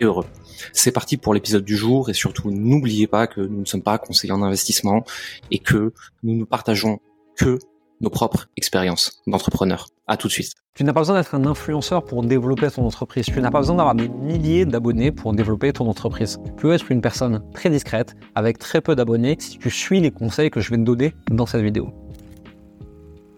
et heureux. C'est parti pour l'épisode du jour et surtout n'oubliez pas que nous ne sommes pas conseillers en investissement et que nous ne partageons que nos propres expériences d'entrepreneurs. À tout de suite. Tu n'as pas besoin d'être un influenceur pour développer ton entreprise. Tu n'as pas besoin d'avoir des milliers d'abonnés pour développer ton entreprise. Tu peux être une personne très discrète avec très peu d'abonnés si tu suis les conseils que je vais te donner dans cette vidéo.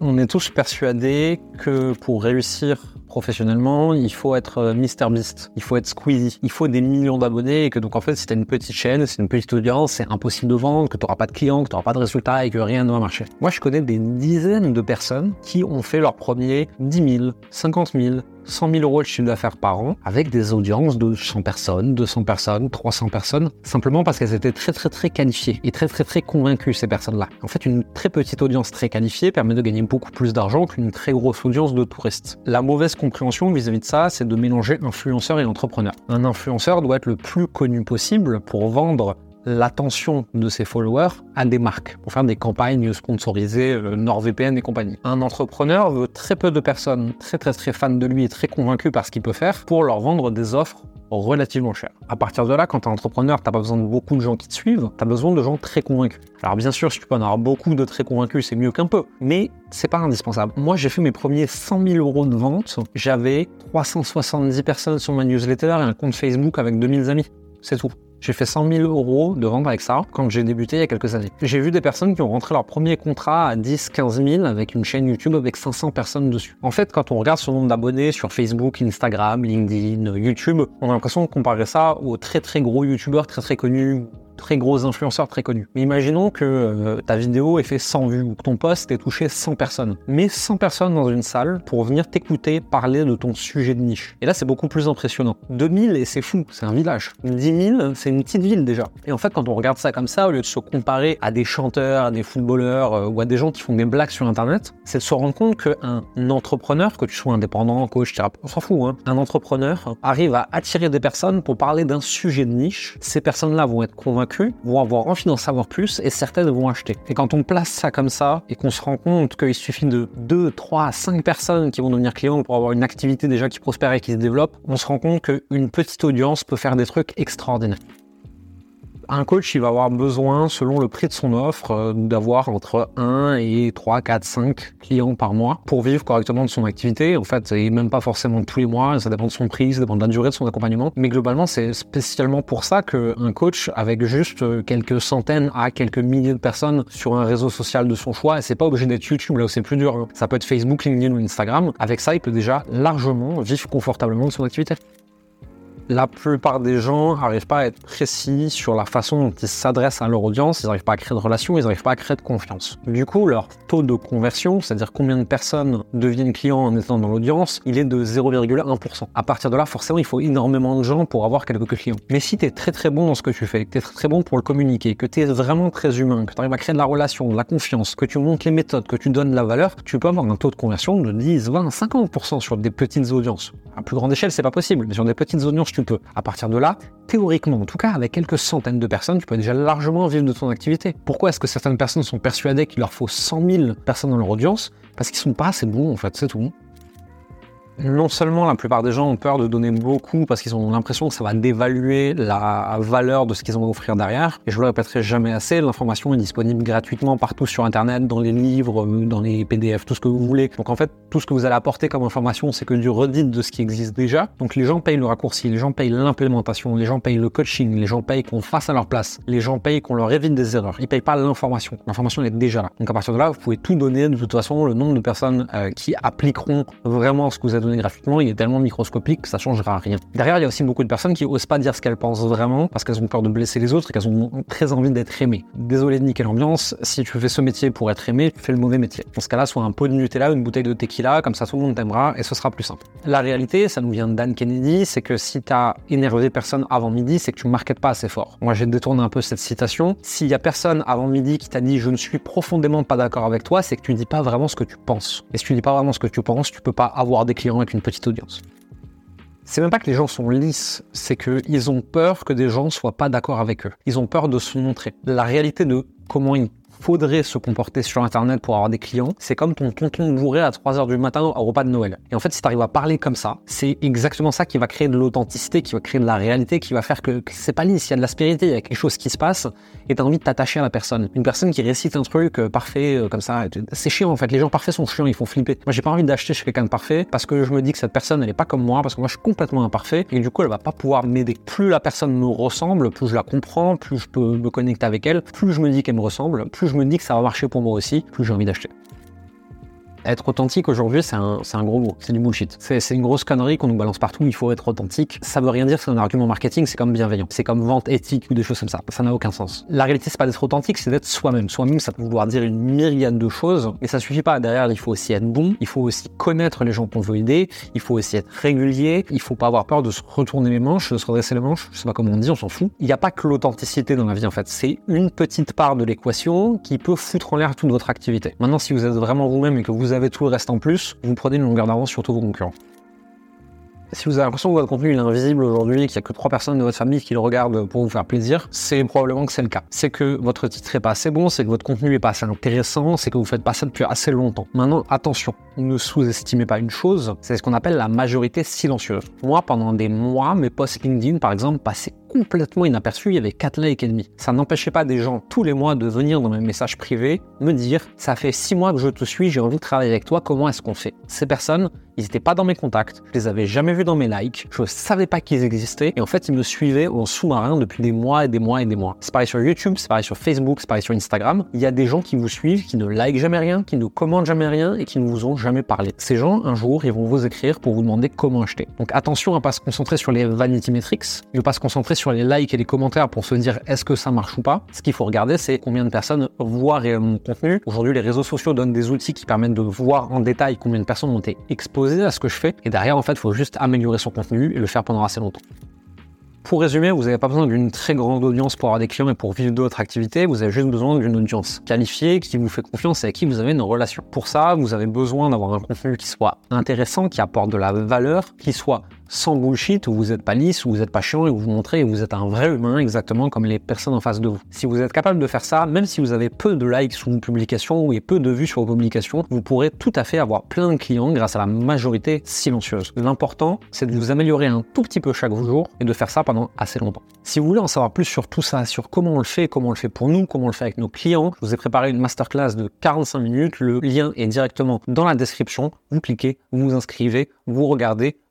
On est tous persuadés que pour réussir professionnellement, il faut être euh, Mr Beast, il faut être Squeezie, il faut des millions d'abonnés et que donc en fait si t'as une petite chaîne, c'est une petite audience, c'est impossible de vendre, que tu n'auras pas de clients, que tu n'auras pas de résultats et que rien ne va marcher. Moi je connais des dizaines de personnes qui ont fait leur premier 10 000, 50 000, 100 000 euros de chiffre d'affaires par an avec des audiences de 100 personnes, 200 personnes, 300 personnes, simplement parce qu'elles étaient très très très qualifiées et très très très convaincues ces personnes-là. En fait, une très petite audience très qualifiée permet de gagner beaucoup plus d'argent qu'une très grosse audience de touristes. La mauvaise compréhension vis-à-vis de ça, c'est de mélanger influenceur et entrepreneur. Un influenceur doit être le plus connu possible pour vendre l'attention de ses followers à des marques pour faire des campagnes sponsorisées euh, NordVPN et compagnie. Un entrepreneur veut très peu de personnes très très très fans de lui et très convaincus par ce qu'il peut faire pour leur vendre des offres relativement chères. À partir de là, quand tu es entrepreneur, tu pas besoin de beaucoup de gens qui te suivent, tu as besoin de gens très convaincus. Alors bien sûr, si tu peux en avoir beaucoup de très convaincus, c'est mieux qu'un peu, mais c'est pas indispensable. Moi, j'ai fait mes premiers 100 000 euros de vente, j'avais 370 personnes sur ma newsletter et un compte Facebook avec 2000 amis. C'est tout. J'ai fait 100 000 euros de vente avec ça quand j'ai débuté il y a quelques années. J'ai vu des personnes qui ont rentré leur premier contrat à 10, 15 000 avec une chaîne YouTube avec 500 personnes dessus. En fait, quand on regarde son nombre d'abonnés sur Facebook, Instagram, LinkedIn, YouTube, on a l'impression de comparer ça aux très très gros YouTubeurs très très connus très gros influenceurs très connus. Mais imaginons que euh, ta vidéo ait fait 100 vues ou que ton post ait touché 100 personnes. Mais 100 personnes dans une salle pour venir t'écouter parler de ton sujet de niche. Et là, c'est beaucoup plus impressionnant. 2000 et c'est fou, c'est un village. 10 000, c'est une petite ville déjà. Et en fait, quand on regarde ça comme ça, au lieu de se comparer à des chanteurs, à des footballeurs euh, ou à des gens qui font des blagues sur Internet, c'est de se rendre compte qu'un entrepreneur, que tu sois indépendant, coach, thérapeute, on s'en fout, hein, un entrepreneur arrive à attirer des personnes pour parler d'un sujet de niche. Ces personnes-là vont être convaincues vont avoir envie d'en savoir plus et certaines vont acheter. Et quand on place ça comme ça et qu'on se rend compte qu'il suffit de 2, 3, 5 personnes qui vont devenir clients pour avoir une activité déjà qui prospère et qui se développe, on se rend compte qu'une petite audience peut faire des trucs extraordinaires un coach, il va avoir besoin, selon le prix de son offre, euh, d'avoir entre 1 et 3, 4, 5 clients par mois pour vivre correctement de son activité. En fait, et même pas forcément tous les mois, ça dépend de son prix, ça dépend de la durée de son accompagnement. Mais globalement, c'est spécialement pour ça qu'un coach, avec juste euh, quelques centaines à quelques milliers de personnes sur un réseau social de son choix, et c'est pas obligé d'être YouTube, là où c'est plus dur. Hein. Ça peut être Facebook, LinkedIn ou Instagram. Avec ça, il peut déjà largement vivre confortablement de son activité la plupart des gens n'arrivent pas à être précis sur la façon dont ils s'adressent à leur audience, ils n'arrivent pas à créer de relations, ils n'arrivent pas à créer de confiance. Du coup, leur taux de conversion, c'est-à-dire combien de personnes deviennent clients en étant dans l'audience, il est de 0,1%. À partir de là, forcément, il faut énormément de gens pour avoir quelques clients. Mais si tu es très très bon dans ce que tu fais, que tu es très très bon pour le communiquer, que tu es vraiment très humain, que tu arrives à créer de la relation, de la confiance, que tu montres les méthodes, que tu donnes de la valeur, tu peux avoir un taux de conversion de 10, 20, 50% sur des petites audiences. À plus grande échelle, c'est pas possible, mais sur des petites audiences, tu peux. À partir de là, théoriquement, en tout cas, avec quelques centaines de personnes, tu peux déjà largement vivre de ton activité. Pourquoi est-ce que certaines personnes sont persuadées qu'il leur faut 100 000 personnes dans leur audience? Parce qu'ils sont pas assez bons, en fait, c'est tout non seulement la plupart des gens ont peur de donner beaucoup parce qu'ils ont l'impression que ça va dévaluer la valeur de ce qu'ils vont offrir derrière, et je vous le répéterai jamais assez, l'information est disponible gratuitement partout sur Internet, dans les livres, dans les PDF, tout ce que vous voulez. Donc en fait, tout ce que vous allez apporter comme information, c'est que du redit de ce qui existe déjà. Donc les gens payent le raccourci, les gens payent l'implémentation, les gens payent le coaching, les gens payent qu'on fasse à leur place, les gens payent qu'on leur évite des erreurs. Ils payent pas l'information. L'information est déjà là. Donc à partir de là, vous pouvez tout donner. De toute façon, le nombre de personnes euh, qui appliqueront vraiment ce que vous êtes gratuitement, il est tellement microscopique que ça changera rien. Derrière, il y a aussi beaucoup de personnes qui osent pas dire ce qu'elles pensent vraiment parce qu'elles ont peur de blesser les autres et qu'elles ont très envie d'être aimées. Désolé de niquer l'ambiance, si tu fais ce métier pour être aimé, tu fais le mauvais métier. Dans ce cas-là, soit un pot de Nutella, une bouteille de tequila, comme ça tout le monde t'aimera et ce sera plus simple. La réalité, ça nous vient de Dan Kennedy, c'est que si tu as énervé personne avant midi, c'est que tu marketes pas assez fort. Moi, j'ai détourné un peu cette citation. S'il y a personne avant midi qui t'a dit je ne suis profondément pas d'accord avec toi, c'est que tu dis pas vraiment ce que tu penses. Et si tu dis pas vraiment ce que tu penses, tu peux pas avoir des clients avec une petite audience. C'est même pas que les gens sont lisses, c'est qu'ils ont peur que des gens soient pas d'accord avec eux. Ils ont peur de se montrer. La réalité de comment ils faudrait se comporter sur Internet pour avoir des clients, c'est comme ton tonton bourré à 3h du matin au repas de Noël. Et en fait, si tu arrives à parler comme ça, c'est exactement ça qui va créer de l'authenticité, qui va créer de la réalité, qui va faire que, c'est pas lisse, il y a de l'aspérité, il y a quelque chose qui se passe, et t'as envie de t'attacher à la personne. Une personne qui récite un truc euh, parfait euh, comme ça, c'est chiant en fait. Les gens parfaits sont chiants, ils font flipper. Moi, j'ai pas envie d'acheter chez quelqu'un de parfait parce que je me dis que cette personne, elle est pas comme moi, parce que moi, je suis complètement imparfait, et du coup, elle va pas pouvoir m'aider. Plus la personne me ressemble, plus je la comprends, plus je peux me connecter avec elle, plus je me dis qu'elle me ressemble, plus je me dis que ça va marcher pour moi aussi, plus j'ai envie d'acheter. Être authentique aujourd'hui, c'est un, un, gros mot, c'est du bullshit. C'est une grosse connerie qu'on nous balance partout, il faut être authentique. Ça veut rien dire, c'est un argument marketing, c'est comme bienveillant. C'est comme vente éthique ou des choses comme ça. Ça n'a aucun sens. La réalité, c'est pas d'être authentique, c'est d'être soi-même. Soi-même, ça peut vouloir dire une myriade de choses, et ça suffit pas. Derrière, il faut aussi être bon, il faut aussi connaître les gens qu'on veut aider, il faut aussi être régulier, il faut pas avoir peur de se retourner les manches, de se redresser les manches, je sais pas comment on dit, on s'en fout. Il n'y a pas que l'authenticité dans la vie en fait, c'est une petite part de l'équation qui peut foutre en l'air toute votre activité. Maintenant, si vous êtes vraiment vous-même et que vous avez tout le reste en plus, vous prenez une longueur d'avance sur tous vos concurrents. Si vous avez l'impression que votre contenu est invisible aujourd'hui, qu'il n'y a que trois personnes de votre famille qui le regardent pour vous faire plaisir, c'est probablement que c'est le cas. C'est que votre titre est pas assez bon, c'est que votre contenu est pas assez intéressant, c'est que vous faites pas ça depuis assez longtemps. Maintenant, attention, ne sous-estimez pas une chose, c'est ce qu'on appelle la majorité silencieuse. Moi, pendant des mois, mes posts LinkedIn, par exemple, passaient complètement inaperçus, il y avait 4 likes et demi. Ça n'empêchait pas des gens tous les mois de venir dans mes messages privés me dire ça fait 6 mois que je te suis, j'ai envie de travailler avec toi, comment est-ce qu'on fait? Ces personnes, ils n'étaient pas dans mes contacts, je les avais jamais vus dans mes likes, je ne savais pas qu'ils existaient et en fait ils me suivaient en sous-marin depuis des mois et des mois et des mois. C'est pareil sur YouTube, c'est pareil sur Facebook, c'est pareil sur Instagram. Il y a des gens qui vous suivent, qui ne likent jamais rien, qui ne commentent jamais rien et qui ne vous ont jamais parlé. Ces gens, un jour, ils vont vous écrire pour vous demander comment acheter. Donc attention à pas se concentrer sur les vanity metrics, ne pas se concentrer sur les likes et les commentaires pour se dire est-ce que ça marche ou pas. Ce qu'il faut regarder, c'est combien de personnes voient réellement mon contenu. Aujourd'hui, les réseaux sociaux donnent des outils qui permettent de voir en détail combien de personnes ont été exposées à ce que je fais. Et derrière, en fait, il faut juste améliorer son contenu et le faire pendant assez longtemps. Pour résumer, vous n'avez pas besoin d'une très grande audience pour avoir des clients et pour vivre de votre activité, vous avez juste besoin d'une audience qualifiée, qui vous fait confiance et avec qui vous avez une relation. Pour ça, vous avez besoin d'avoir un contenu qui soit intéressant, qui apporte de la valeur, qui soit sans bullshit, où vous n'êtes pas lisse, où vous n'êtes pas chiant et où vous montrez que vous êtes un vrai humain exactement comme les personnes en face de vous. Si vous êtes capable de faire ça, même si vous avez peu de likes sous vos publications et peu de vues sur vos publications, vous pourrez tout à fait avoir plein de clients grâce à la majorité silencieuse. L'important, c'est de vous améliorer un tout petit peu chaque jour et de faire ça pendant assez longtemps. Si vous voulez en savoir plus sur tout ça, sur comment on le fait, comment on le fait pour nous, comment on le fait avec nos clients, je vous ai préparé une masterclass de 45 minutes. Le lien est directement dans la description. Vous cliquez, vous vous inscrivez, vous regardez,